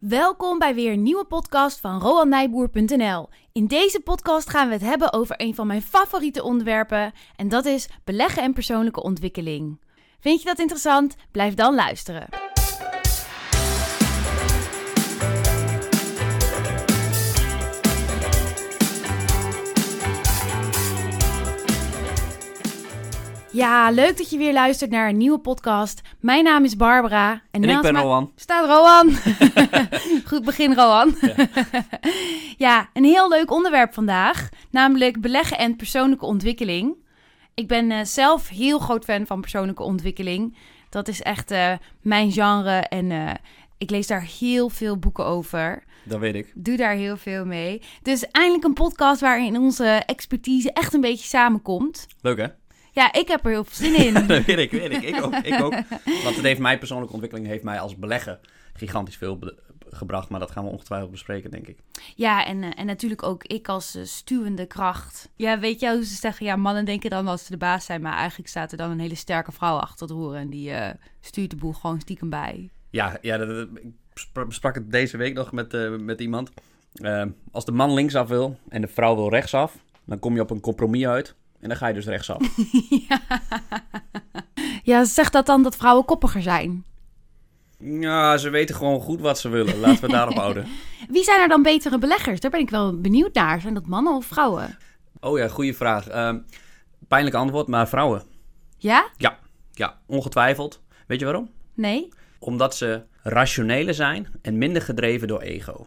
Welkom bij weer een nieuwe podcast van RoanNijboer.nl. In deze podcast gaan we het hebben over een van mijn favoriete onderwerpen en dat is beleggen en persoonlijke ontwikkeling. Vind je dat interessant? Blijf dan luisteren. Ja, leuk dat je weer luistert naar een nieuwe podcast. Mijn naam is Barbara. En, En ik ben mij Rowan. Staat Rowan. Goed begin, Rowan. Ja. een heel leuk onderwerp vandaag. Namelijk beleggen en persoonlijke ontwikkeling. Ik ben eh, zelf heel groot fan van persoonlijke ontwikkeling. Dat is echt eh, mijn genre en eh, ik lees daar heel veel boeken over. Dat weet ik. Doe daar heel veel mee. Dus eindelijk een podcast waarin onze expertise echt een beetje samenkomt. Leuk hè? Ja, ik heb er heel veel zin in. dat weet ik, weet ik. Ik ook, ik ook. Want het heeft mij, persoonlijke ontwikkeling, heeft mij als belegger gigantisch veel gebracht. Maar dat gaan we ongetwijfeld bespreken, denk ik. Ja, en, eh, en natuurlijk ook ik als eh, stuwende kracht. Ja, weet je hoe ze zeggen? Ja, mannen denken dan dat ze de baas zijn, maar eigenlijk staat er dan een hele sterke vrouw achter het roer en die eh, stuurt de boel gewoon stiekem bij. Ja, ja dat, dat- ik spra- besprak het deze week nog met, met iemand. Als de man linksaf wil en de vrouw wil rechtsaf, dan kom je op een compromis uit. En dan ga je dus rechtsaf. Ja, zegt dat dan dat vrouwen koppiger zijn? ja, ze weten gewoon goed wat ze willen. Laten we daarop houden. Wie zijn er dan betere beleggers? Daar ben ik wel benieuwd naar. Zijn dat mannen of vrouwen? Oh ja, goede vraag. Eh, pijnlijk antwoord, maar vrouwen. Ja? Ja, ja, ongetwijfeld. Weet je waarom? Nee? Omdat ze rationeler zijn en minder gedreven door ego.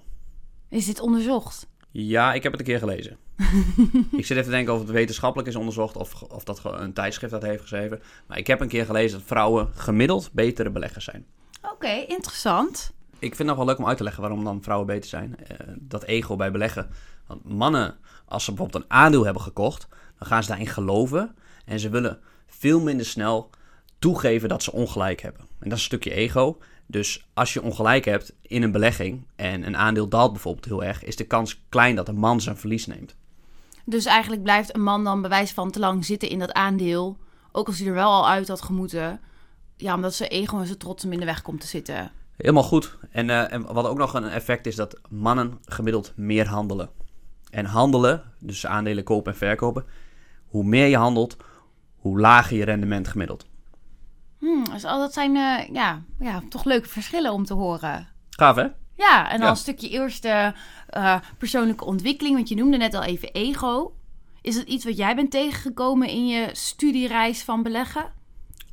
Is dit onderzocht? Ja, ik heb het een keer gelezen. ik zit even te denken of het wetenschappelijk is onderzocht of, of dat een tijdschrift dat heeft geschreven. Maar ik heb een keer gelezen dat vrouwen gemiddeld betere beleggers zijn. Oké, interessant. Ik vind het nog wel leuk om uit te leggen waarom dan vrouwen beter zijn. Eh, dat ego bij beleggen. Want mannen, als ze bijvoorbeeld een aandeel hebben gekocht, dan gaan ze daarin geloven. En ze willen veel minder snel toegeven dat ze ongelijk hebben. En dat is een stukje ego. Dus als je ongelijk hebt in een belegging en een aandeel daalt bijvoorbeeld heel erg, is de kans klein dat een man zijn verlies neemt. Dus eigenlijk blijft een man dan bewijs van te lang zitten in dat aandeel. Ook als hij er wel al uit had gemoeten. Ja, omdat zijn ego en zijn trots hem in de weg komt te zitten. Helemaal goed. En, eh, en wat ook nog een effect is dat mannen gemiddeld meer handelen. En handelen, dus aandelen kopen en verkopen, hoe meer je handelt, hoe lager je rendement gemiddeld. Hmm, dus al dat zijn eh, ja, ja, toch leuke verschillen om te horen. Gaaf hè? Ja, en dan Ja. een stukje eerste eh, persoonlijke ontwikkeling. Want je noemde net al even ego. Is het iets wat jij bent tegengekomen in je studiereis van beleggen?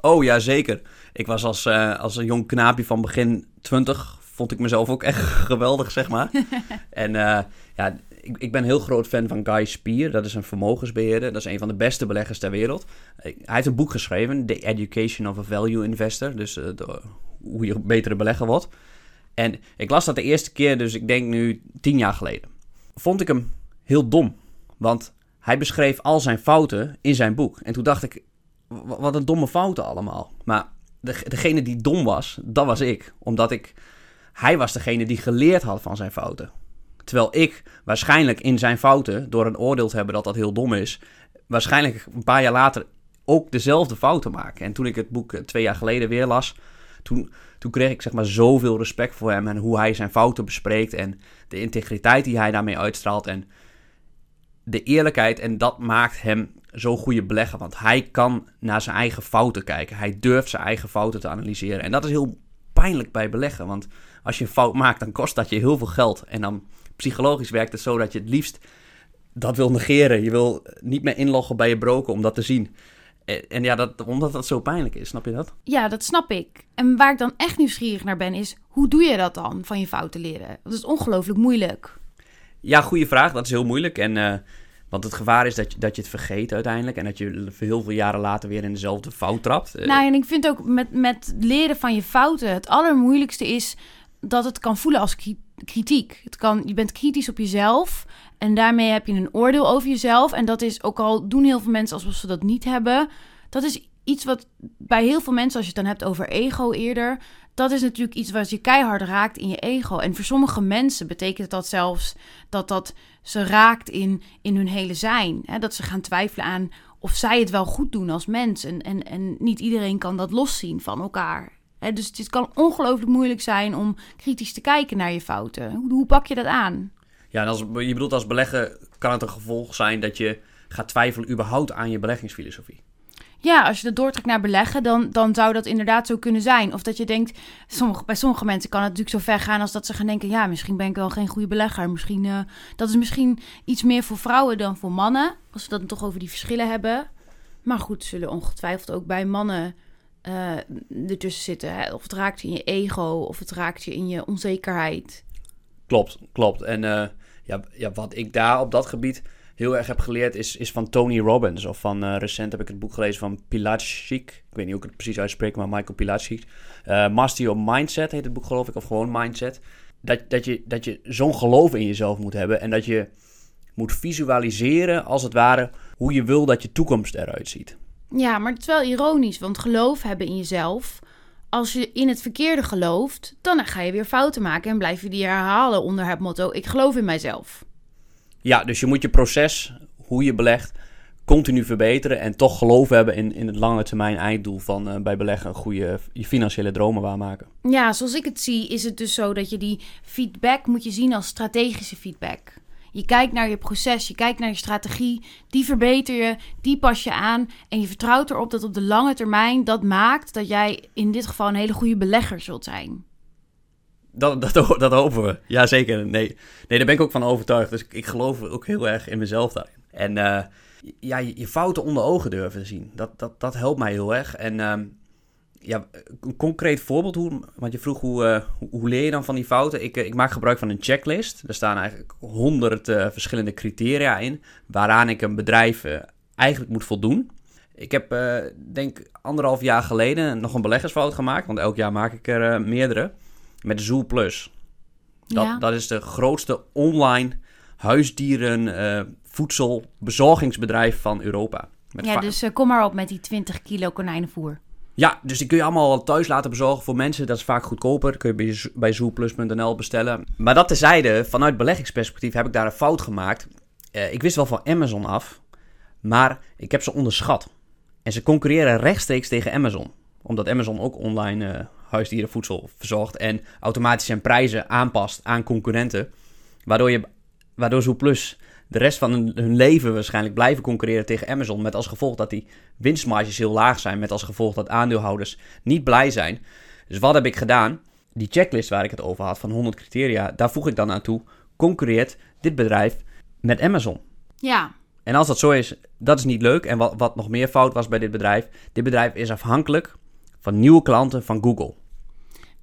Oh ja, zeker. Ik was als, eh, als een jong knaapje van begin 20, vond ik mezelf ook echt geweldig, zeg maar. en eh, ja, ik, ik ben heel groot fan van Guy Spier. Dat is een vermogensbeheerder. Dat is een van de beste beleggers ter wereld. Hij heeft een boek geschreven, The Education of a Value Investor. Dus de- hoe je betere belegger wordt. En ik las dat de eerste keer, dus ik denk nu tien jaar geleden. Vond ik hem heel dom. Want hij beschreef al zijn fouten in zijn boek. En toen dacht ik, wat een domme fouten allemaal. Maar de, degene die dom was, dat was ik. Omdat ik, hij was degene die geleerd had van zijn fouten. Terwijl ik waarschijnlijk in zijn fouten, door een oordeel te hebben dat dat heel dom is, waarschijnlijk een paar jaar later ook dezelfde fouten maak. En toen ik het boek eh, twee jaar geleden weer las, toen, toen kreeg ik zeg maar zoveel respect voor hem en hoe hij zijn fouten bespreekt en de integriteit die hij daarmee uitstraalt en de eerlijkheid. En dat maakt hem zo'n goede belegger, want hij kan naar zijn eigen fouten kijken. Hij durft zijn eigen fouten te analyseren. En dat is heel pijnlijk bij beleggen, want als je een fout maakt, dan kost dat je heel veel geld. En dan psychologisch werkt het zo dat je het liefst dat wil negeren. Je wil niet meer inloggen bij je broker om dat te zien. En, en ja, dat, omdat dat zo pijnlijk is, snap je dat? Ja, dat snap ik. En waar ik dan echt nieuwsgierig naar ben, is hoe doe je dat dan, van je fouten leren? Dat is ongelooflijk moeilijk. Ja, goede vraag. Dat is heel moeilijk. En, eh, want het gevaar is dat je, dat je het vergeet uiteindelijk. En dat je heel veel jaren later weer in dezelfde fout trapt. Eh, Nou, en ik vind ook met, met leren van je fouten, het allermoeilijkste is dat het kan voelen als kri- kritiek. Het kan, je bent kritisch op jezelf en daarmee heb je een oordeel over jezelf. En dat is, ook al doen heel veel mensen alsof ze dat niet hebben, dat is iets wat bij heel veel mensen, als je het dan hebt over ego eerder, dat is natuurlijk iets wat je keihard raakt in je ego. En voor sommige mensen betekent dat zelfs dat dat ze raakt in, in hun hele zijn. Dat ze gaan twijfelen aan of zij het wel goed doen als mens. En, en, en niet iedereen kan dat loszien van elkaar. Dus het kan ongelooflijk moeilijk zijn om kritisch te kijken naar je fouten. Hoe, hoe pak je dat aan? Ja, en als, je bedoelt als beleggen kan het een gevolg zijn dat je gaat twijfelen überhaupt aan je beleggingsfilosofie. Ja, als je dat doortrekt naar beleggen, dan, dan zou dat inderdaad zo kunnen zijn. Of dat je denkt, sommige, bij sommige mensen kan het natuurlijk zo ver gaan als dat ze gaan denken, ja, misschien ben ik wel geen goede belegger. Misschien, uh, dat is misschien iets meer voor vrouwen dan voor mannen, als we dat toch over die verschillen hebben. Maar goed, zullen ongetwijfeld ook bij mannen uh, ertussen zitten. Hè? Of het raakt je in je ego, of het raakt je in je onzekerheid. Klopt, klopt. En uh, ja, ja, wat ik daar op dat gebied heel erg heb geleerd is, is van Tony Robbins. Of van uh, recent heb ik het boek gelezen van Pilacic. Ik weet niet hoe ik het precies uitspreek, maar Michael Pilacic. Uh, Master Your Mindset heet het boek geloof ik, of gewoon Mindset. Dat, dat je, dat je zo'n geloof in jezelf moet hebben en dat je moet visualiseren als het ware hoe je wil dat je toekomst eruit ziet. Ja, maar het is wel ironisch, want geloof hebben in jezelf. Als je in het verkeerde gelooft, dan ga je weer fouten maken en blijf je die herhalen onder het motto: Ik geloof in mijzelf. Ja, dus je moet je proces, hoe je belegt, continu verbeteren en toch geloof hebben in, in het lange termijn einddoel van uh, bij beleggen goede je financiële dromen waarmaken. Ja, zoals ik het zie, is het dus zo dat je die feedback moet je zien als strategische feedback. Je kijkt naar je proces, je kijkt naar je strategie, die verbeter je, die pas je aan en je vertrouwt erop dat op de lange termijn dat maakt dat jij in dit geval een hele goede belegger zult zijn. Dat, dat, dat hopen we. Jazeker. Nee. nee, daar ben ik ook van overtuigd. Dus ik, ik geloof ook heel erg in mezelf daarin. En uh, ja, je, je, fouten onder ogen durven zien. Dat, dat, dat helpt mij heel erg. En uh, ja, een concreet voorbeeld, hoe, want je vroeg hoe, uh, hoe leer je dan van die fouten? Ik, ik maak gebruik van een checklist. Er staan eigenlijk honderd verschillende criteria in waaraan ik een bedrijf eigenlijk moet voldoen. Ik heb, denk anderhalf jaar geleden nog een beleggersfout gemaakt, want elk jaar maak ik er meerdere met Zoo Plus. Dat, ja. dat is de grootste online huisdieren uh, voedselbezorgingsbedrijf van Europa. Met ja, dus uh, kom maar op met die 20 kilo konijnenvoer. Ja, dus die kun je allemaal thuis laten bezorgen voor mensen. Dat is vaak goedkoper. kun je bij, zooplus.nl bestellen. Maar dat tezijde, vanuit beleggingsperspectief heb ik daar een fout gemaakt. Uh, ik wist wel van Amazon af, maar ik heb ze onderschat. En ze concurreren rechtstreeks tegen Amazon. Omdat Amazon ook online huisdierenvoedsel verzorgt en automatisch zijn prijzen aanpast aan concurrenten. Waardoor, je, waardoor ZooPlus de rest van hun, hun, leven waarschijnlijk blijven concurreren tegen Amazon. Met als gevolg dat die winstmarges heel laag zijn. Met als gevolg dat aandeelhouders niet blij zijn. Dus wat heb ik gedaan? Die checklist waar ik het over had van 100 criteria, daar voeg ik dan aan toe. Concurreert dit bedrijf met Amazon? Ja. En als dat zo is, dat is niet leuk. En wat, wat nog meer fout was bij dit bedrijf, dit bedrijf is afhankelijk van nieuwe klanten van Google.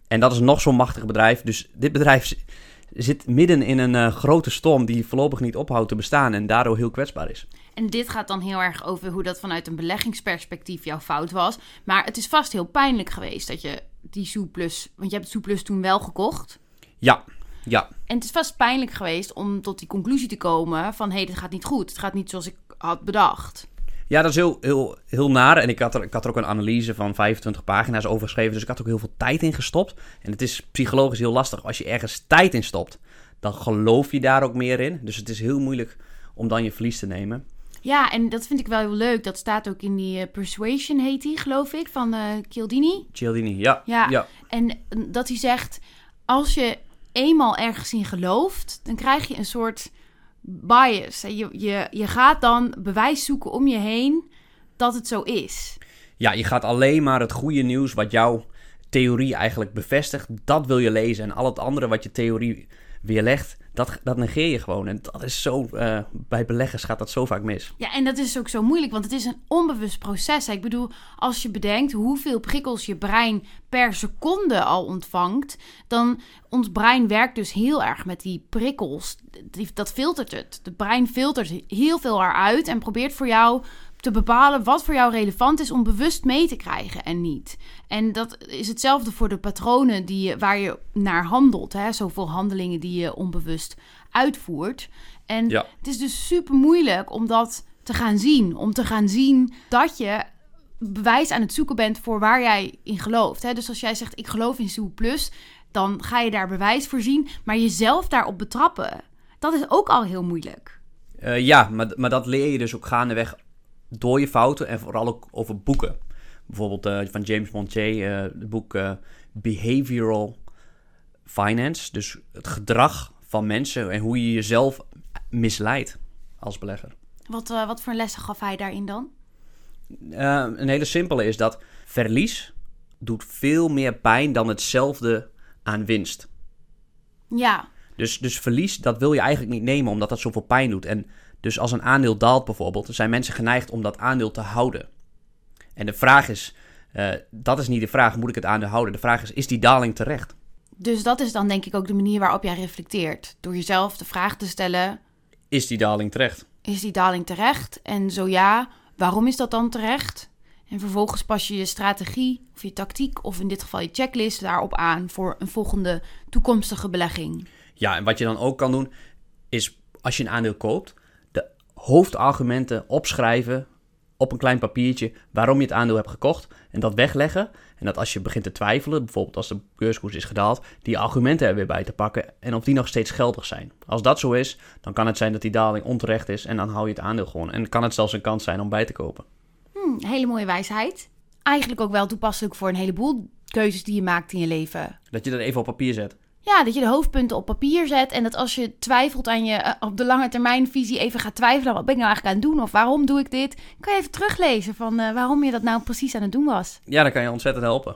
En dat is nog zo'n machtig bedrijf. Dus dit bedrijf zit midden in een uh, grote storm die voorlopig niet ophoudt te bestaan en daardoor heel kwetsbaar is. En dit gaat dan heel erg over hoe dat vanuit een beleggingsperspectief jouw fout was. Maar het is vast heel pijnlijk geweest dat je die Soeplus, want je hebt Soeplus toen wel gekocht. Ja, ja. En het is vast pijnlijk geweest om tot die conclusie te komen van hé, hey, dit gaat niet goed. Het gaat niet zoals ik had bedacht. Ja, dat is heel, heel, heel naar. En ik had, er, ik had er ook een analyse van 25 pagina's over geschreven. Dus ik had ook heel veel tijd in gestopt. En het is psychologisch heel lastig. Als je ergens tijd in stopt, dan geloof je daar ook meer in. Dus het is heel moeilijk om dan je verlies te nemen. Ja, en dat vind ik wel heel leuk. Dat staat ook in die uh, Persuasion, heet die, geloof ik, van uh, Cialdini. Cialdini, ja. ja. ja. En dat hij zegt, als je eenmaal ergens in gelooft, dan krijg je een soort bias. Je, je, je gaat dan bewijs zoeken om je heen dat het zo is. Ja, je gaat alleen maar het goede nieuws wat jouw theorie eigenlijk bevestigt, dat wil je lezen. En al het andere wat je theorie weerlegt, dat, dat negeer je gewoon. En dat is zo, uh, bij beleggers gaat dat zo vaak mis. Ja, en dat is ook zo moeilijk, want het is een onbewust proces. Ik bedoel, als je bedenkt hoeveel prikkels je brein per seconde al ontvangt, dan ons brein werkt dus heel erg met die prikkels. dat filtert het. De brein filtert heel veel eruit en probeert voor jou te bepalen wat voor jou relevant is om bewust mee te krijgen en niet. En dat is hetzelfde voor de patronen die je, waar je naar handelt. Hè? Zoveel handelingen die je onbewust uitvoert. En ja. het is dus super moeilijk om dat te gaan zien. Om te gaan zien dat je bewijs aan het zoeken bent voor waar jij in gelooft. Hè? Dus als jij zegt, ik geloof in Zoe Plus, dan ga je daar bewijs voor zien. Maar jezelf daarop betrappen, dat is ook al heel moeilijk. Uh, ja, maar, maar dat leer je dus ook gaandeweg door je fouten en vooral ook over boeken. Bijvoorbeeld eh, van James Montier, eh het boek eh, Behavioral Finance. Dus het gedrag van mensen en hoe je jezelf misleidt als belegger. Wat, eh, wat voor lessen gaf hij daarin dan? Eh, een hele simpele is dat verlies doet veel meer pijn dan hetzelfde aan winst. Ja, Dus, dus verlies, dat wil je eigenlijk niet nemen omdat dat zoveel pijn doet. En dus als een aandeel daalt bijvoorbeeld, dan zijn mensen geneigd om dat aandeel te houden. En de vraag is, eh, dat is niet de vraag, moet ik het aandeel houden? De vraag is, is die daling terecht? dus dat is dan denk ik ook de manier waarop jij reflecteert. Door jezelf de vraag te stellen, Is die daling terecht? is die daling terecht? En zo ja, waarom is dat dan terecht? En vervolgens pas je je strategie of je tactiek of in dit geval je checklist daarop aan voor een volgende toekomstige belegging. Ja, en wat je dan ook kan doen, is als je een aandeel koopt, hoofdargumenten opschrijven op een klein papiertje waarom je het aandeel hebt gekocht en dat wegleggen. En dat als je begint te twijfelen, bijvoorbeeld als de beurskoers is gedaald, die argumenten er weer bij te pakken en of die nog steeds geldig zijn. Als dat zo is, dan kan het zijn dat die daling onterecht is en dan hou je het aandeel gewoon. En kan het zelfs een kans zijn om bij te kopen. Hm, hele mooie wijsheid. Eigenlijk ook wel toepasselijk voor een heleboel keuzes die je maakt in je leven. Dat je dat even op papier zet. Ja, dat je de hoofdpunten op papier zet en dat als je twijfelt aan je eh, op de lange termijn visie even gaat twijfelen, wat ben ik nou eigenlijk aan het doen of waarom doe ik dit, kan je even teruglezen van eh, waarom je dat nou precies aan het doen was. Ja, dan kan je ontzettend helpen.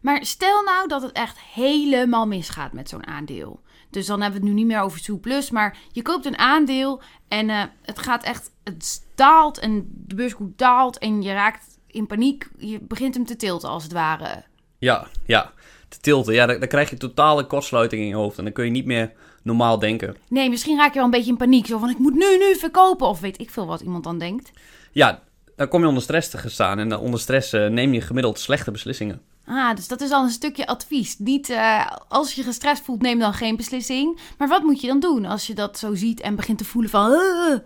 Maar stel nou dat het echt helemaal misgaat met zo'n aandeel. Dus dan hebben we het nu niet meer over Soe Plus, maar je koopt een aandeel en eh, het gaat echt, het daalt en de beurskoers daalt en je raakt in paniek. Je begint hem te tilten als het ware. Ja, ja. Te tilten. Ja, dan, dan krijg je totale kortsluiting in je hoofd en dan kun je niet meer normaal denken. Nee, misschien raak je wel een beetje in paniek. Zo van, ik moet nu, nu verkopen. Of weet ik veel wat iemand dan denkt. Ja, dan kom je onder stress te staan en onder stress eh, neem je gemiddeld slechte beslissingen. Ah, dus dat is al een stukje advies. Niet, eh, als je gestrest voelt, neem dan geen beslissing. Maar wat moet je dan doen als je dat zo ziet en begint te voelen van... "Uh."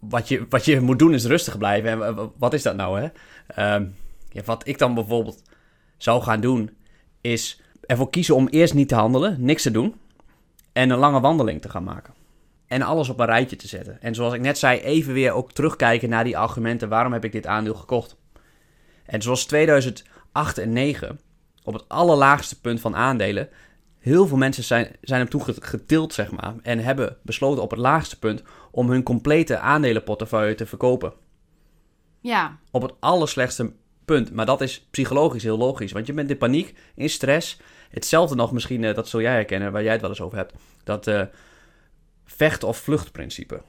Wat je, wat je moet doen is rustig blijven. En wa- wat is dat nou, hè? Ehm, ja, wat ik dan bijvoorbeeld zou gaan doen, is ervoor kiezen om eerst niet te handelen, niks te doen. En een lange wandeling te gaan maken. En alles op een rijtje te zetten. En zoals ik net zei, even weer ook terugkijken naar die argumenten. Waarom heb ik dit aandeel gekocht? En zoals 2008 en 2009, op het allerlaagste punt van aandelen, heel veel mensen zijn, zijn hem toen ge- getild, zeg maar. En hebben besloten op het laagste punt om hun complete aandelenportefeuille te verkopen. Ja, Op het allerslechtste punt. Maar dat is psychologisch heel logisch. Want je bent in paniek, in stress. Hetzelfde nog misschien, eh, dat zul jij herkennen, waar jij het wel eens over hebt. Dat eh, vecht- of vluchtprincipe.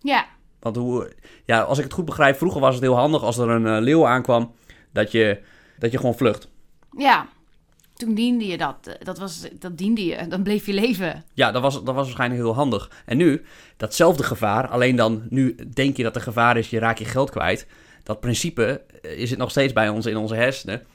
ja, Want hoe, ja, als ik het goed begrijp, vroeger was het heel handig als er een eh, leeuw aankwam, dat je, dat je gewoon vlucht. ja. Toen diende je dat. Dat, was, dat diende je. Dan bleef je leven. Ja, dat was, dat was waarschijnlijk heel handig. En nu, datzelfde gevaar, alleen dan nu denk je dat er gevaar is, je raakt je geld kwijt. Dat principe eh, is het nog steeds bij ons in onze hersenen.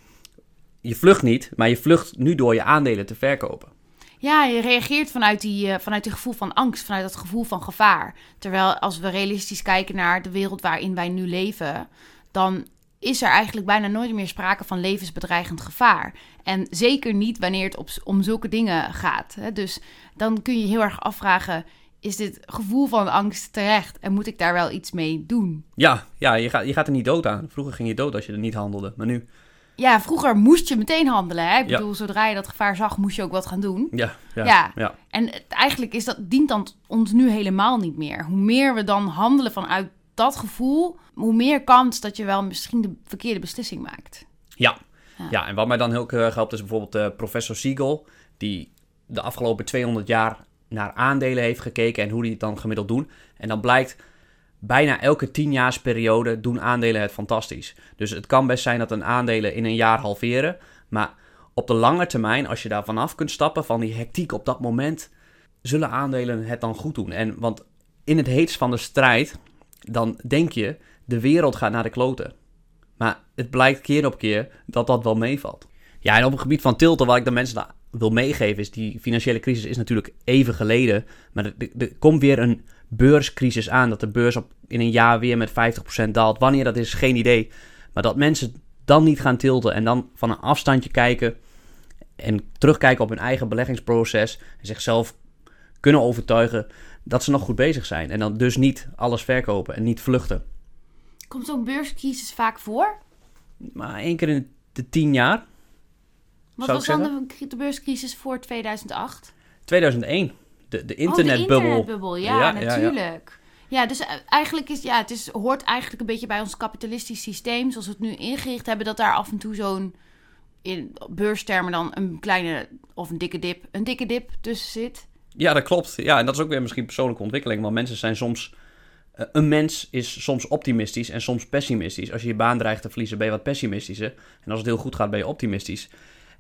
Je vlucht niet, maar je vlucht nu door je aandelen te verkopen. Ja, je reageert vanuit die, eh, vanuit die gevoel van angst, vanuit dat gevoel van gevaar. Terwijl als we realistisch kijken naar de wereld waarin wij nu leven, dan is er eigenlijk bijna nooit meer sprake van levensbedreigend gevaar. En zeker niet wanneer het op, om zulke dingen gaat. Hè? Dus dan kun je heel erg afvragen: is dit gevoel van angst terecht en moet ik daar wel iets mee doen? Ja, ja je, gaat, je gaat er niet dood aan. Vroeger ging je dood als je er niet handelde, maar nu... Ja, vroeger moest je meteen handelen. Hè? Ik Ja. bedoel, zodra je dat gevaar zag, moest je ook wat gaan doen. Ja, ja, Ja. ja. En het- eigenlijk is dat, dient dan ons nu helemaal niet meer. Hoe meer we dan handelen vanuit dat gevoel, hoe meer kans dat je wel misschien de verkeerde beslissing maakt. Ja. Ja. ja, en wat mij dan heel erg helpt is bijvoorbeeld eh, professor Siegel, die de afgelopen 200 jaar naar aandelen heeft gekeken en hoe die het dan gemiddeld doen. En dan blijkt, bijna elke 10-jaarsperiode doen aandelen het fantastisch. Dus het kan best zijn dat een aandelen in een jaar halveren, maar op de lange termijn, als je daar vanaf kunt stappen van die hectiek op dat moment, zullen aandelen het dan goed doen. En want in het heetst van de strijd, dan denk je, de wereld gaat naar de kloten. Maar het blijkt keer op keer dat dat wel meevalt. Ja, en op het gebied van tilten, wat ik de mensen wil meegeven, is die financiële crisis is natuurlijk even geleden. Maar er, komt weer een beurscrisis aan, dat de beurs op, in een jaar weer met 50% daalt. Wanneer dat is, geen idee. Maar dat mensen dan niet gaan tilten en dan van een afstandje kijken en terugkijken op hun eigen beleggingsproces en zichzelf kunnen overtuigen dat ze nog goed bezig zijn. En dan dus niet alles verkopen en niet vluchten. Komt zo'n beurscrisis vaak voor? Maar één keer in de tien jaar. Wat was dan de, beurscrisis voor 2008? 2001. De, de Oh, internetbubbel. de internetbubbel, ja, Ja, ja, ja. natuurlijk. Ja, dus eh, eigenlijk is ja, het is, hoort eigenlijk een beetje bij ons kapitalistisch systeem, zoals we het nu ingericht hebben, dat daar af en toe zo'n in beurstermen dan een kleine of een dikke dip, een dikke dip tussen zit. Ja, dat klopt. Ja, en dat is ook weer misschien persoonlijke ontwikkeling. Want mensen zijn soms... eh, een mens is soms optimistisch en soms pessimistisch. Als je je baan dreigt te verliezen, ben je wat pessimistischer. En als het heel goed gaat, ben je optimistisch.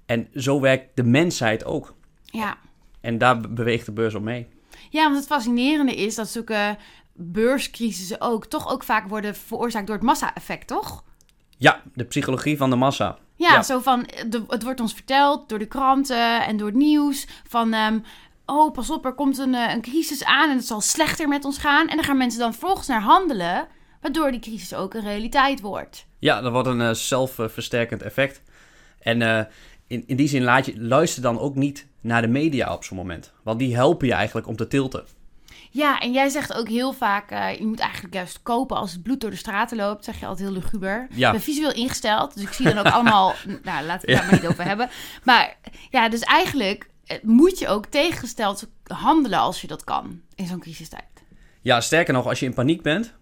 En zo werkt de mensheid ook. Ja. En daar be- beweegt de beurs op mee. Ja, want het fascinerende is dat zulke beurscrisissen ook toch ook vaak worden veroorzaakt door het massa-effect, toch? Ja, de psychologie van de massa. Ja, Ja. zo van, eh, de, het wordt ons verteld door de kranten en door het nieuws van... ehm, oh, pas op, er komt een, eh, een crisis aan en het zal slechter met ons gaan. En dan gaan mensen dan vervolgens naar handelen, waardoor die crisis ook een realiteit wordt. Ja, dat wordt een eh, zelfversterkend effect. En in, in die zin laat je, luister dan ook niet naar de media op zo'n moment. Want die helpen je eigenlijk om te tilten. Ja, en jij zegt ook heel vaak, eh, je moet eigenlijk juist kopen als het bloed door de straten loopt. Zeg je altijd heel luguber. Ja. Ik ben visueel ingesteld, dus ik zie dan ook allemaal... Nou, laten we het daar maar niet over hebben. Maar ja, dus eigenlijk eh, moet je ook tegengesteld handelen als je dat kan in zo'n crisistijd. Ja, sterker nog, als je in paniek bent,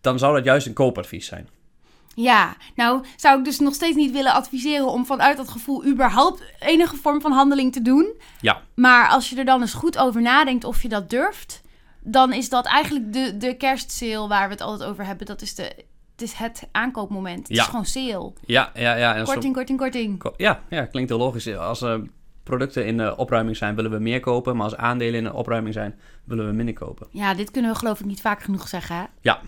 dan zou dat juist een koopadvies zijn. Ja, nou zou ik dus nog steeds niet willen adviseren om vanuit dat gevoel überhaupt enige vorm van handeling te doen. Ja, Maar als je er dan eens goed over nadenkt of je dat durft, dan is dat eigenlijk de, de kerstsale waar we het altijd over hebben. Dat is, de, het, is het aankoopmoment. Het Ja. is gewoon sale. ja, ja. ja. En Korting, korting, korting. Ko- Ja, ja, klinkt heel logisch. Als er producten in de opruiming zijn, willen we meer kopen. Maar als aandelen in de opruiming zijn, willen we minder kopen. Ja, dit kunnen we geloof ik niet vaak genoeg zeggen. hè? Ja,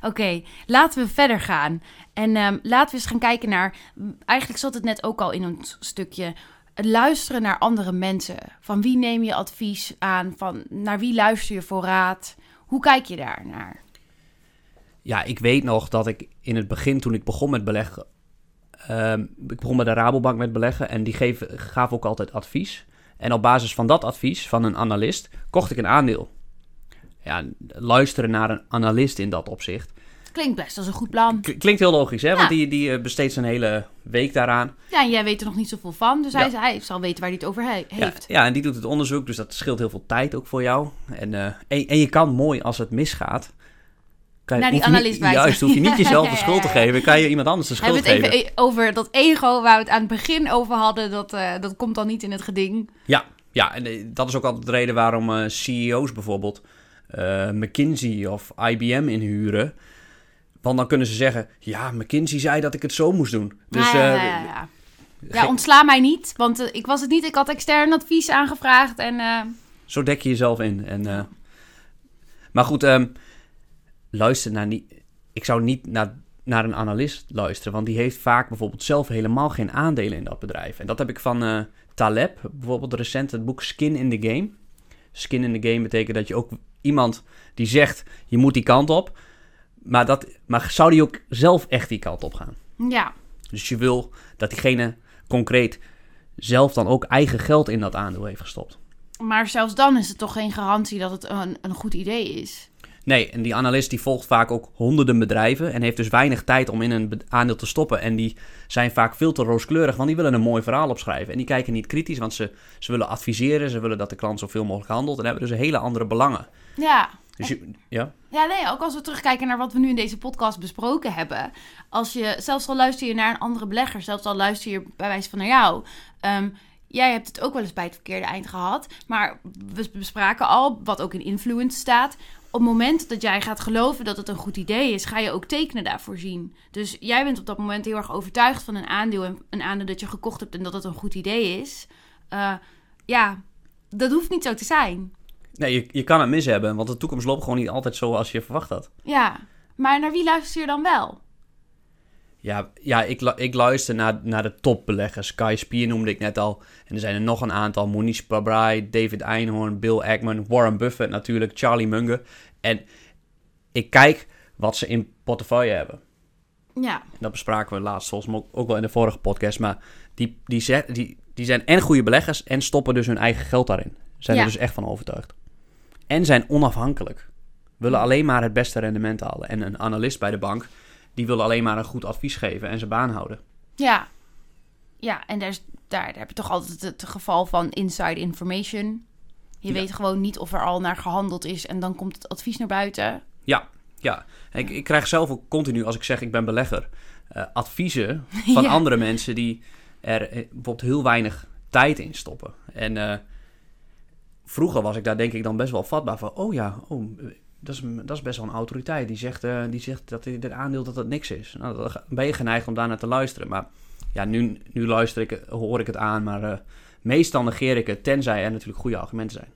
Oké, laten we verder gaan. En ehm, laten we eens gaan kijken naar. Eigenlijk zat het net ook al in ons stukje. Luisteren naar andere mensen. Van wie neem je advies aan? Van naar wie luister je voor raad? Hoe kijk je daar naar? ja, ik weet nog dat ik in het begin, toen ik begon met beleggen... ehm, ik begon bij de Rabobank met beleggen en die geef, gaf ook altijd advies. En op basis van dat advies van een analist kocht ik een aandeel. Ja, luisteren naar een analist in dat opzicht. Klinkt best als een goed plan. K- klinkt heel logisch, hè? Want die, die eh, besteedt zijn hele week daaraan. Ja, en jij weet er nog niet zoveel van. Dus hij, Ja. hij zal weten waar hij het over he- heeft. ja, en die doet het onderzoek, dus dat scheelt heel veel tijd ook voor jou. En, eh, en, en je kan mooi als het misgaat. Kan Naar die analist niet, wijzen. Juist, hoef je niet jezelf de schuld te geven. Kan je iemand anders de We schuld hebben het geven. even over dat ego waar we het aan het begin over hadden. Dat, eh, dat komt dan niet in het geding. Ja, ja, en dat is ook altijd de reden waarom CEO's bijvoorbeeld eh, McKinsey of IBM inhuren. Want dan kunnen ze zeggen, ja, McKinsey zei dat ik het zo moest doen. Dus ja, ja, eh, ja, ja, ontsla mij niet, want eh, ik was het niet. Ik had extern advies aangevraagd en Zo dek je jezelf in. En, maar goed, ehm, luister naar niet. Ik zou niet naar, naar een analist luisteren, want die heeft vaak bijvoorbeeld zelf helemaal geen aandelen in dat bedrijf. En dat heb ik van Taleb, bijvoorbeeld recent het boek Skin in the Game. Skin in the Game betekent dat je ook iemand die zegt je moet die kant op, maar, dat, maar zou die ook zelf echt die kant op gaan? ja. Dus je wil dat diegene concreet zelf dan ook eigen geld in dat aandeel heeft gestopt. Maar zelfs dan is het toch geen garantie dat het een, een goed idee is. Nee, en die analist die volgt vaak ook honderden bedrijven en heeft dus weinig tijd om in een aandeel te stoppen. En die zijn vaak veel te rooskleurig, want die willen een mooi verhaal opschrijven. En die kijken niet kritisch, want ze, ze willen adviseren, ze willen dat de klant zoveel mogelijk handelt en hebben dus hele andere belangen. Ja. Dus je, ja, Ja, nee, ook als we terugkijken naar wat we nu in deze podcast besproken hebben. Als je, zelfs al luister je naar een andere belegger, zelfs al luister je bij wijze van naar jou. ehm, jij hebt het ook wel eens bij het verkeerde eind gehad. Maar we bespraken al, wat ook in influence staat. Op het moment dat jij gaat geloven dat het een goed idee is, ga je ook tekenen daarvoor zien. Dus jij bent op dat moment heel erg overtuigd van een aandeel. En een aandeel dat je gekocht hebt en dat het een goed idee is. Eh, ja, dat hoeft niet zo te zijn. nee, je, je kan het mis hebben, want de toekomst loopt gewoon niet altijd zo als je verwacht had. Ja, maar naar wie luister je dan wel? Ja, ja ik, ik luister naar, naar de topbeleggers. Kai Spier noemde ik net al. En er zijn er nog een aantal. Monish Pabrai, David Einhorn, Bill Ackman, Warren Buffett natuurlijk, Charlie Munger. En ik kijk wat ze in portefeuille hebben. Ja, En dat bespraken we laatst volgens mij ook, ook wel in de vorige podcast. Maar die, die, zet- die, die zijn en goede beleggers en stoppen dus hun eigen geld daarin. Zijn Ja. er dus echt van overtuigd. En zijn onafhankelijk. Willen alleen maar het beste rendement halen. En een analist bij de bank, die willen alleen maar een goed advies geven en zijn baan houden. Ja, ja en daar, is, daar, daar heb je toch altijd het, geval van inside information. Je Ja. weet gewoon niet of er al naar gehandeld is en dan komt het advies naar buiten. Ja, ja. Ik, ik krijg zelf ook continu, als ik zeg ik ben belegger, eh, adviezen van Ja. andere mensen die er eh, bijvoorbeeld heel weinig tijd in stoppen. En eh, vroeger was ik daar denk ik dan best wel vatbaar van, oh ja, oh, dat, is, dat is best wel een autoriteit. Die zegt, eh, die zegt dat dit aandeel dat dat niks is. Nou, dan ben je geneigd om daarnaar te luisteren. Maar ja, nu, nu luister ik, hoor ik het aan, maar eh, meestal negeer ik het, tenzij er natuurlijk goede argumenten zijn.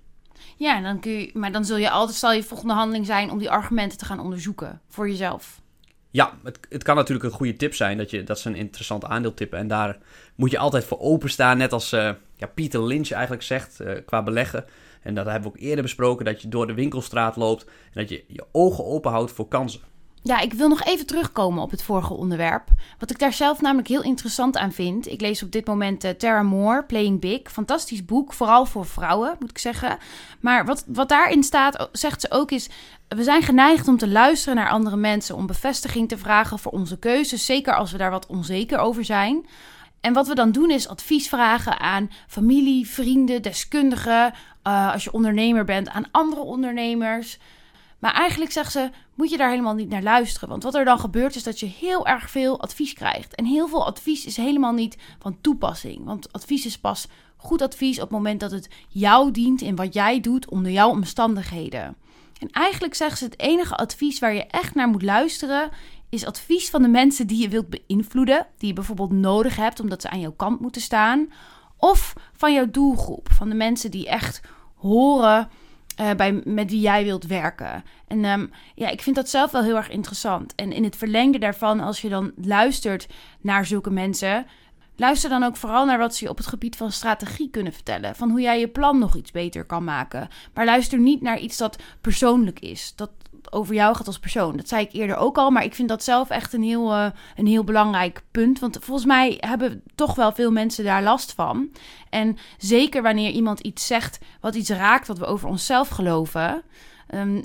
Ja, en dan kun je, maar dan zul je altijd, zal je volgende handeling zijn om die argumenten te gaan onderzoeken voor jezelf. Ja, het, het kan natuurlijk een goede tip zijn dat, je, dat ze een interessant aandeel tippen. En daar moet je altijd voor openstaan. Net als eh, ja, Pieter Lynch eigenlijk zegt qua beleggen. En dat hebben we ook eerder besproken. Dat je door de winkelstraat loopt. En dat je je ogen open houdt voor kansen. Ja, ik wil nog even terugkomen op het vorige onderwerp. Wat ik daar zelf namelijk heel interessant aan vind. Ik lees op dit moment eh, Tara Moore, Playing Big. Fantastisch boek, vooral voor vrouwen, moet ik zeggen. Maar wat, wat daarin staat, zegt ze ook, is... We zijn geneigd om te luisteren naar andere mensen... om bevestiging te vragen voor onze keuzes. Zeker als we daar wat onzeker over zijn. En wat we dan doen is advies vragen aan familie, vrienden, deskundigen... eh, als je ondernemer bent, aan andere ondernemers... Maar eigenlijk zegt ze, moet je daar helemaal niet naar luisteren. Want wat er dan gebeurt is dat je heel erg veel advies krijgt. En heel veel advies is helemaal niet van toepassing. Want advies is pas goed advies op het moment dat het jou dient in wat jij doet onder jouw omstandigheden. En eigenlijk zegt ze, het enige advies waar je echt naar moet luisteren... is advies van de mensen die je wilt beïnvloeden. Die je bijvoorbeeld nodig hebt omdat ze aan jouw kant moeten staan. Of van jouw doelgroep. Van de mensen die echt horen eh, bij, met wie jij wilt werken. En ehm, ja, ik vind dat zelf wel heel erg interessant. En in het verlengde daarvan, als je dan luistert naar zulke mensen, luister dan ook vooral naar wat ze je op het gebied van strategie kunnen vertellen. Van hoe jij je plan nog iets beter kan maken. Maar luister niet naar iets dat persoonlijk is. Dat over jou gaat als persoon. Dat zei ik eerder ook al, maar ik vind dat zelf echt een heel, eh, een heel belangrijk punt. Want volgens mij hebben toch wel veel mensen daar last van. En zeker wanneer iemand iets zegt wat iets raakt wat we over onszelf geloven. ehm,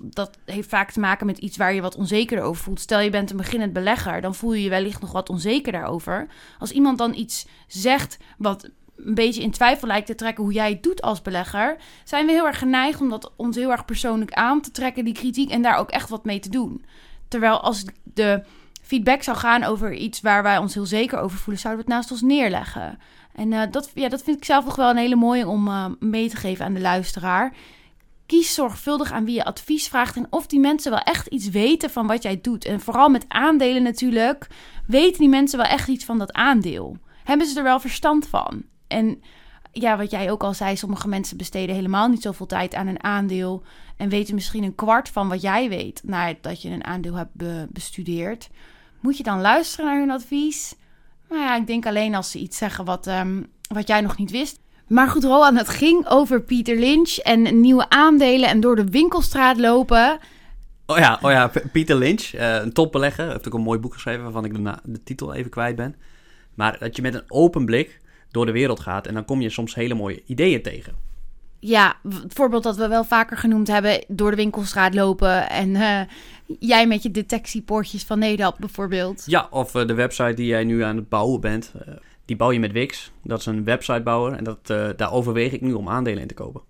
dat heeft vaak te maken met iets waar je wat onzeker over voelt. Stel je bent een beginnend belegger, dan voel je je wellicht nog wat onzeker daarover. Als iemand dan iets zegt wat een beetje in twijfel lijkt te trekken hoe jij het doet als belegger, zijn we heel erg geneigd om dat ons heel erg persoonlijk aan te trekken, die kritiek, en daar ook echt wat mee te doen. Terwijl als de feedback zou gaan over iets waar wij ons heel zeker over voelen, zouden we het naast ons neerleggen. En eh, dat, ja, dat vind ik zelf nog wel een hele mooie om eh, mee te geven aan de luisteraar. Kies zorgvuldig aan wie je advies vraagt en of die mensen wel echt iets weten van wat jij doet. En vooral met aandelen natuurlijk, weten die mensen wel echt iets van dat aandeel. Hebben ze er wel verstand van? En ja, wat jij ook al zei, sommige mensen besteden helemaal niet zoveel tijd aan een aandeel en weten misschien een kwart van wat jij weet nadat je een aandeel hebt be- bestudeerd. Moet je dan luisteren naar hun advies? Nou ja, ik denk alleen als ze iets zeggen wat, ehm, wat jij nog niet wist. Maar goed, Roland, het ging over Pieter Lynch en nieuwe aandelen en door de winkelstraat lopen. Oh ja, oh ja Pieter Lynch, eh, een topbelegger. Heeft ook een mooi boek geschreven waarvan ik de, de titel even kwijt ben. Maar dat je met een open blik door de wereld gaat en dan kom je soms hele mooie ideeën tegen. Ja, het voorbeeld dat we wel vaker genoemd hebben, door de winkelstraat lopen en eh, jij met je detectiepoortjes van Nederland bijvoorbeeld. Ja, of eh, de website die jij nu aan het bouwen bent, eh, die bouw je met Wix. Dat is een websitebouwer en dat, daar overweeg ik nu om aandelen in te kopen.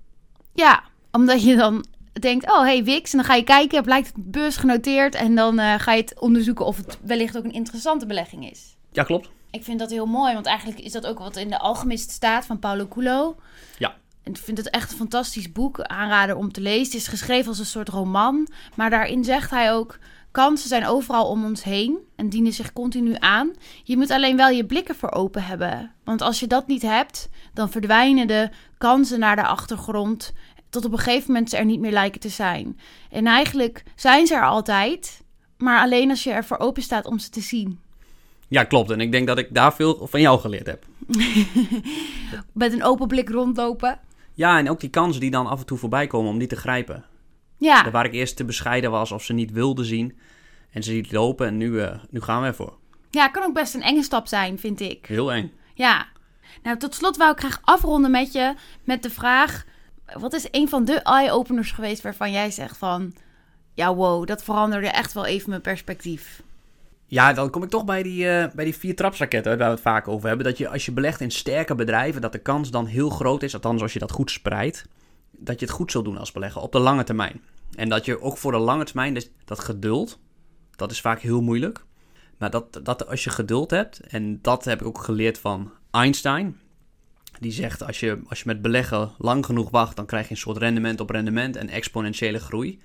Ja, omdat je dan denkt, oh hey Wix, en dan ga je kijken, blijkt het beurs genoteerd en dan ga je het onderzoeken of het wellicht ook een interessante belegging is. Ja, klopt. Ik vind dat heel mooi, want eigenlijk is dat ook wat in de Alchemist staat van Paulo Coelho. Ja. En ik vind het echt een fantastisch boek, aanrader om te lezen. Het is geschreven als een soort roman, maar daarin zegt hij ook... Kansen zijn overal om ons heen en dienen zich continu aan. Je moet alleen wel je blikken voor open hebben. Want als je dat niet hebt, dan verdwijnen de kansen naar de achtergrond... tot op een gegeven moment ze er niet meer lijken te zijn. En eigenlijk zijn ze er altijd, maar alleen als je ervoor open staat om ze te zien. Ja, klopt. En ik denk dat ik daar veel van jou geleerd heb. Met een open blik rondlopen. Ja, en ook die kansen die dan af en toe voorbij komen om die te grijpen. Ja, Daar waar ik eerst te bescheiden was of ze niet wilde zien. En ze ziet lopen en nu, eh, nu gaan we ervoor. ja, kan ook best een enge stap zijn, vind ik. Heel eng. Ja. Nou, tot slot wou ik graag afronden met je met de vraag... Wat is een van de eye-openers geweest waarvan jij zegt van... Ja, wow, dat veranderde echt wel even mijn perspectief. Ja, dan kom ik toch bij die, eh, bij die vier trapsraketten uit waar we het vaak over hebben. Dat je als je belegt in sterke bedrijven, dat de kans dan heel groot is, althans als je dat goed spreidt, dat je het goed zult doen als belegger op de lange termijn. En dat je ook voor de lange termijn, dus dat geduld, dat is vaak heel moeilijk. Maar dat, dat als je geduld hebt, en dat heb ik ook geleerd van Einstein. Die zegt, als je, als je met beleggen lang genoeg wacht, dan krijg je een soort rendement op rendement en exponentiële groei.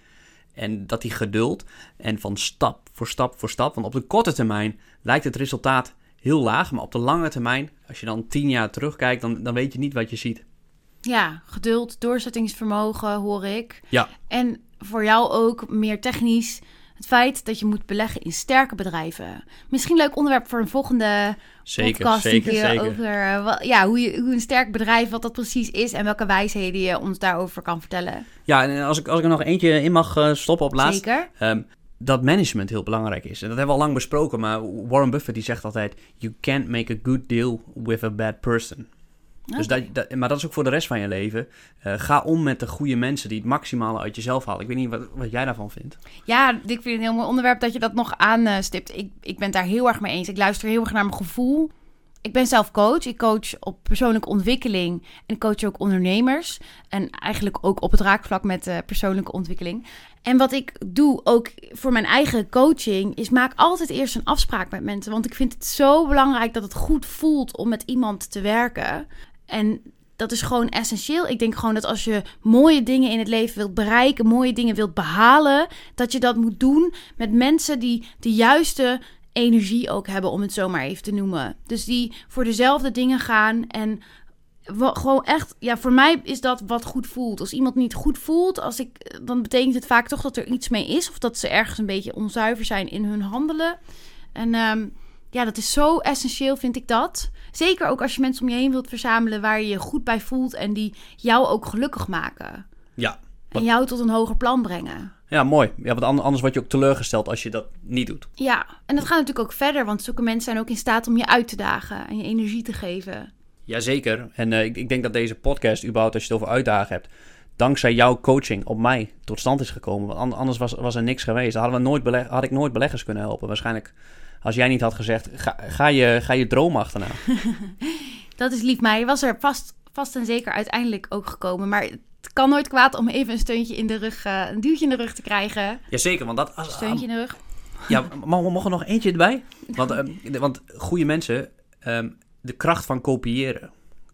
En dat die geduld en van stap voor stap voor stap, want op de korte termijn lijkt het resultaat heel laag, maar op de lange termijn, als je dan tien jaar terugkijkt, dan, dan weet je niet wat je ziet. Ja, geduld, doorzettingsvermogen hoor ik. Ja. En voor jou ook meer technisch het feit dat je moet beleggen in sterke bedrijven. Misschien een leuk onderwerp voor een volgende Zeker, podcast. een zeker, keer zeker. Over eh, wat- ja, hoe, je, hoe een sterk bedrijf, wat dat precies is en welke wijsheden je ons daarover kan vertellen. Ja, en als ik, als ik er nog eentje in mag eh, stoppen op laatst. Zeker. Ehm, dat management heel belangrijk is. En dat hebben we al lang besproken, maar Warren Buffett die zegt altijd... You can't make a good deal with a bad person. Dus dat, dat, maar dat is ook voor de rest van je leven. Eh, ga om met de goede mensen die het maximale uit jezelf halen. Ik weet niet wat, wat jij daarvan vindt. Ja, ik vind het een heel mooi onderwerp dat je dat nog aanstipt. Ik, ik ben daar heel erg mee eens. Ik luister heel erg naar mijn gevoel. Ik ben zelf coach. Ik coach op persoonlijke ontwikkeling en coach ook ondernemers. En eigenlijk ook op het raakvlak met eh, persoonlijke ontwikkeling. En wat ik doe, ook voor mijn eigen coaching, is maak altijd eerst een afspraak met mensen. Want ik vind het zo belangrijk dat het goed voelt om met iemand te werken. En dat is gewoon essentieel. Ik denk gewoon dat als je mooie dingen in het leven wilt bereiken, mooie dingen wilt behalen, dat je dat moet doen met mensen die de juiste energie ook hebben, om het zo maar even te noemen. Dus die voor dezelfde dingen gaan en gewoon echt, ja, voor mij is dat wat goed voelt. Als iemand niet goed voelt, als ik, dan betekent het vaak toch dat er iets mee is, of dat ze ergens een beetje onzuiver zijn in hun handelen. En ehm, ja, dat is zo essentieel, vind ik dat. Zeker ook als je mensen om je heen wilt verzamelen waar je je goed bij voelt en die jou ook gelukkig maken. Ja, En jou tot een hoger plan brengen. ja mooi. Ja, want an- anders word je ook teleurgesteld als je dat niet doet. Ja, en dat gaat natuurlijk ook verder, want zulke mensen zijn ook in staat om je uit te dagen en je energie te geven. Jazeker. En eh, ik, ik denk dat deze podcast, überhaupt als je het over uitdagen hebt, dankzij jouw coaching op mij tot stand is gekomen. Want an- anders was, was er niks geweest. Dan hadden we nooit beleg- had ik nooit beleggers kunnen helpen. Waarschijnlijk als jij niet had gezegd, ga, ga, je, ga je droom achterna. Dat is lief, maar je was er vast, vast en zeker uiteindelijk ook gekomen. Maar het kan nooit kwaad om even een steuntje in de rug, eh, een duwtje in de rug te krijgen. Jazeker, want dat... Als, Steuntje in de rug. Ja, mogen mogen er nog eentje erbij? Want, ehm, de- want goede mensen, ehm, de kracht van kopiëren.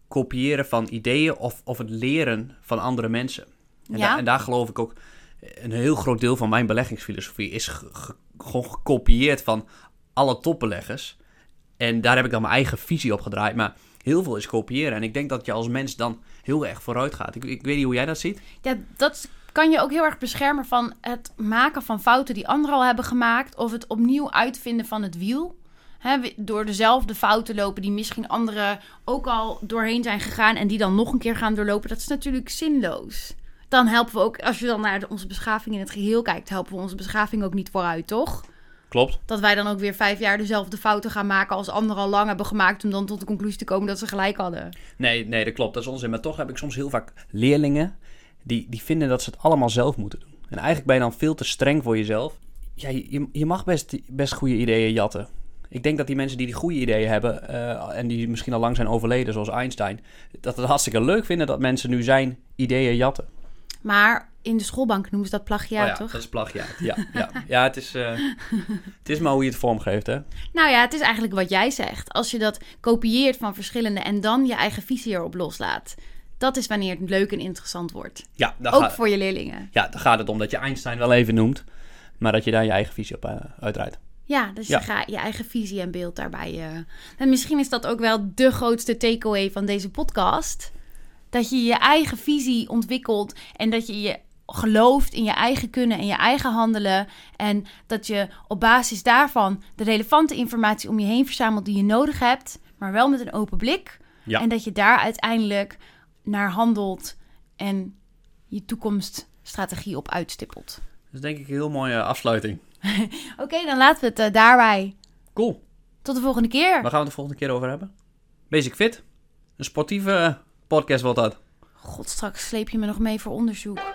Kopiëren van ideeën of, of het leren van andere mensen. En, Ja. da- en daar geloof ik ook, een heel groot deel van mijn beleggingsfilosofie is ge- ge- gewoon gekopieerd van alle topbeleggers. En daar heb ik dan mijn eigen visie op gedraaid. Maar heel veel is kopiëren. En ik denk dat je als mens dan heel erg vooruit gaat. Ik, ik weet niet hoe jij dat ziet. Ja, dat kan je ook heel erg beschermen van het maken van fouten die anderen al hebben gemaakt. Of het opnieuw uitvinden van het wiel. Door dezelfde fouten lopen die misschien anderen ook al doorheen zijn gegaan. En die dan nog een keer gaan doorlopen. Dat is natuurlijk zinloos. Dan helpen we ook, als je dan naar onze beschaving in het geheel kijkt, helpen we onze beschaving ook niet vooruit, toch? Klopt. Dat wij dan ook weer vijf jaar dezelfde fouten gaan maken als anderen al lang hebben gemaakt. Om dan tot de conclusie te komen dat ze gelijk hadden. Nee, nee, dat klopt. Dat is onzin. Maar toch heb ik soms heel vaak leerlingen die, die vinden dat ze het allemaal zelf moeten doen. En eigenlijk ben je dan veel te streng voor jezelf. Ja, je, je mag best, best goede ideeën jatten. Ik denk dat die mensen die die goede ideeën hebben eh, en die misschien al lang zijn overleden, zoals Einstein, dat het hartstikke leuk vinden dat mensen nu zijn ideeën jatten. Maar in de schoolbank noemen ze dat plagiaat, oh ja, toch? dat is plagiaat. Ja, ja. ja het, is, eh, het is maar hoe je het vormgeeft, hè? Nou ja, het is eigenlijk wat jij zegt. Als je dat kopieert van verschillende en dan je eigen visie erop loslaat. Dat is wanneer het leuk en interessant wordt. Ja, Ook gaat, voor je leerlingen. ja, dan gaat het om dat je Einstein wel even noemt, maar dat je daar je eigen visie op uh, uitdraait. Ja, dus Ja. je gaat je eigen visie en beeld daarbij. eh En misschien is dat ook wel de grootste takeaway van deze podcast. Dat je je eigen visie ontwikkelt en dat je je gelooft in je eigen kunnen en je eigen handelen. En dat je op basis daarvan de relevante informatie om je heen verzamelt die je nodig hebt, maar wel met een open blik. Ja. En dat je daar uiteindelijk naar handelt en je toekomststrategie op uitstippelt. Dat is denk ik een heel mooie afsluiting. Oké, dan laten we het eh, daarbij. Cool. Tot de volgende keer. Waar gaan we het de volgende keer over hebben? Basic Fit. Een sportieve podcast wordt dat. God, straks sleep je me nog mee voor onderzoek.